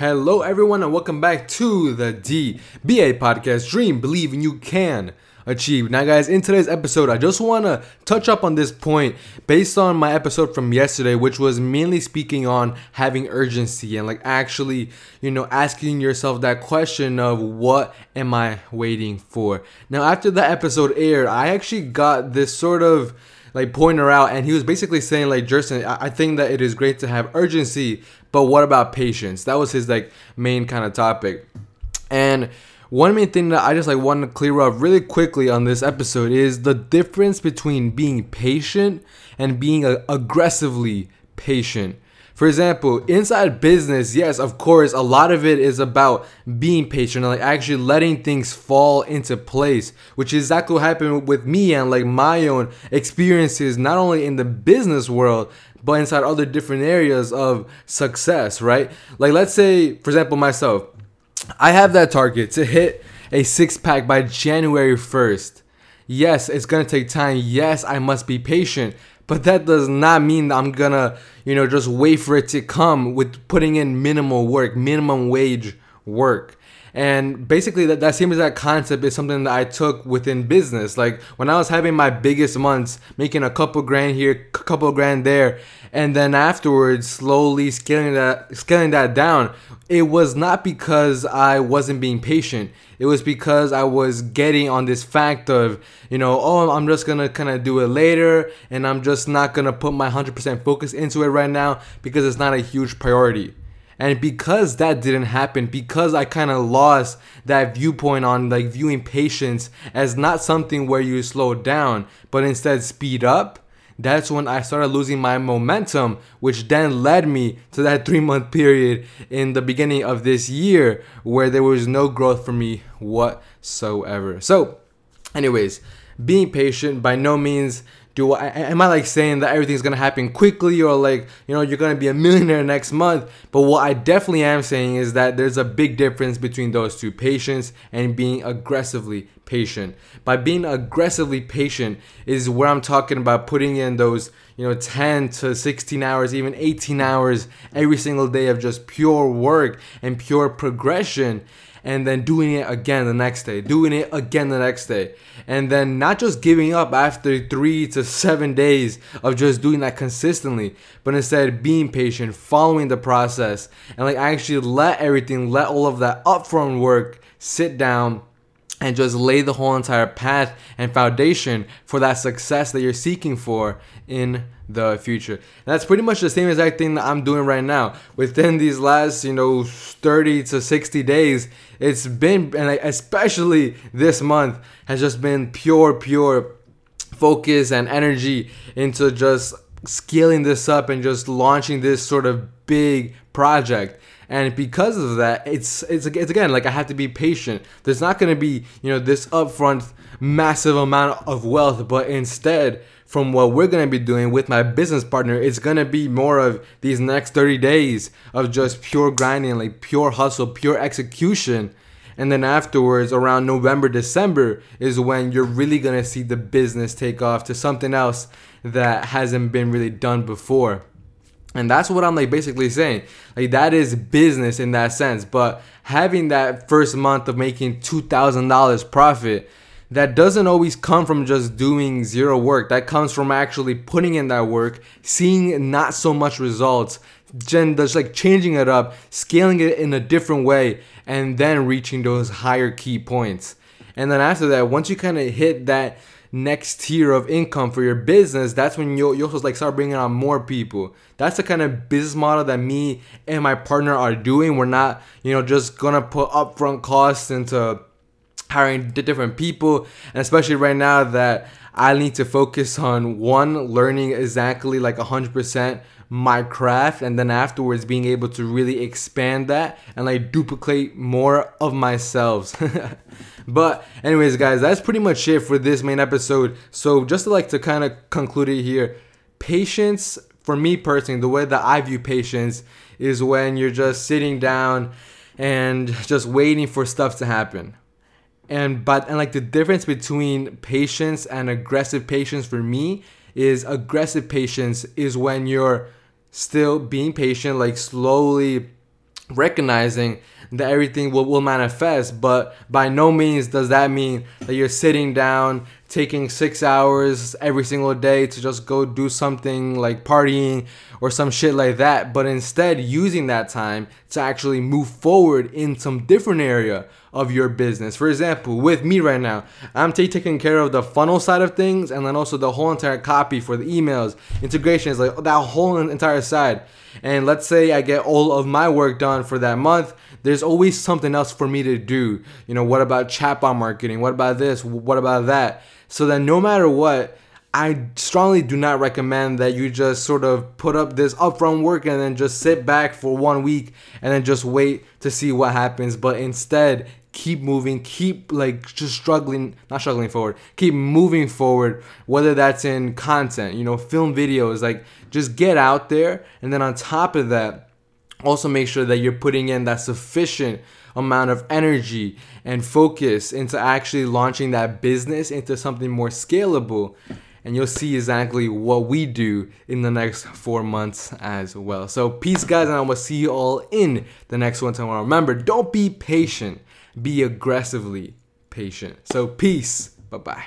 Hello, everyone, and welcome back to the DBA podcast Dream, Believe, and You Can Achieve. Now, guys, in today's episode, I just want to touch up on this point based on my episode from yesterday, which was mainly speaking on having urgency and like actually, you know, asking yourself that question of what am I waiting for? Now, after that episode aired, I actually got this sort of like pointer out. And he was basically saying like Jerson I-, I think that it is great to have urgency but what about patience? That was his like main kind of topic. And one main thing that I just like want to clear up really quickly on this episode is the difference between being patient and being a- aggressively patient for example, inside business, yes, of course, a lot of it is about being patient like actually letting things fall into place, which is exactly what happened with me and like my own experiences, not only in the business world, but inside other different areas of success, right? Like, let's say, for example, myself, I have that target to hit a six pack by January 1st. Yes, it's gonna take time. Yes, I must be patient. But that does not mean I'm gonna, you know, just wait for it to come with putting in minimal work, minimum wage work. And basically, that, that same exact concept is something that I took within business. Like when I was having my biggest months, making a couple grand here, a couple grand there, and then afterwards slowly scaling that scaling that down it was not because i wasn't being patient it was because i was getting on this fact of you know oh i'm just gonna kind of do it later and i'm just not gonna put my 100% focus into it right now because it's not a huge priority and because that didn't happen because i kind of lost that viewpoint on like viewing patience as not something where you slow down but instead speed up that's when I started losing my momentum, which then led me to that three month period in the beginning of this year where there was no growth for me whatsoever. So, anyways, being patient by no means do I am I like saying that everything's gonna happen quickly or like you know you're gonna be a millionaire next month? But what I definitely am saying is that there's a big difference between those two patience and being aggressively patient. By being aggressively patient is where I'm talking about putting in those you know 10 to 16 hours, even 18 hours every single day of just pure work and pure progression and then doing it again the next day, doing it again the next day, and then not just giving up after three to seven days of just doing that consistently, but instead being patient, following the process, and like I actually let everything, let all of that upfront work sit down and just lay the whole entire path and foundation for that success that you're seeking for in the future. And that's pretty much the same exact thing that I'm doing right now. Within these last, you know, 30 to 60 days, it's been, and especially this month, has just been pure, pure focus and energy into just scaling this up and just launching this sort of big project and because of that it's it's it's again like i have to be patient. There's not going to be you know this upfront massive amount of wealth but instead from what we're going to be doing with my business partner it's going to be more of these next 30 days of just pure grinding like pure hustle pure execution. And then afterwards around november december is when you're really going to see the business take off to something else that hasn't been really done before and that's what I'm like basically saying. Like that is business in that sense. But having that first month of making two thousand dollars profit, that doesn't always come from just doing zero work. That comes from actually putting in that work, seeing not so much results, then just like changing it up, scaling it in a different way, and then reaching those higher key points. And then after that, once you kind of hit that next tier of income for your business, that's when you'll, you'll just like start bringing on more people. That's the kind of business model that me and my partner are doing. We're not, you know, just gonna put upfront costs into hiring different people, and especially right now that I need to focus on one, learning exactly like 100% my craft, and then afterwards being able to really expand that and like duplicate more of myself. but, anyways, guys, that's pretty much it for this main episode. So, just to like to kind of conclude it here, patience for me personally, the way that I view patience is when you're just sitting down and just waiting for stuff to happen and but and like the difference between patience and aggressive patience for me is aggressive patience is when you're still being patient like slowly recognizing that everything will, will manifest. But by no means does that mean that you're sitting down taking six hours every single day to just go do something like partying or some shit like that but instead using that time to actually move forward in some different area of your business. For example with me right now i'm t- taking care of the funnel side of things and then also the whole entire copy for the emails integration is like that whole entire side. And let's say i get all of my work done for that month there's always something else for me to do. You know, what about chatbot marketing? What about this? What about that? So that no matter what, I strongly do not recommend that you just sort of put up this upfront work and then just sit back for one week and then just wait to see what happens. But instead, keep moving, keep like just struggling, not struggling forward, keep moving forward, whether that's in content, you know, film videos, like just get out there. And then on top of that, also make sure that you're putting in that sufficient amount of energy and focus into actually launching that business into something more scalable and you'll see exactly what we do in the next four months as well. So, peace, guys, and I will see you all in the next one tomorrow. Remember, don't be patient, be aggressively patient. So, peace. Bye bye.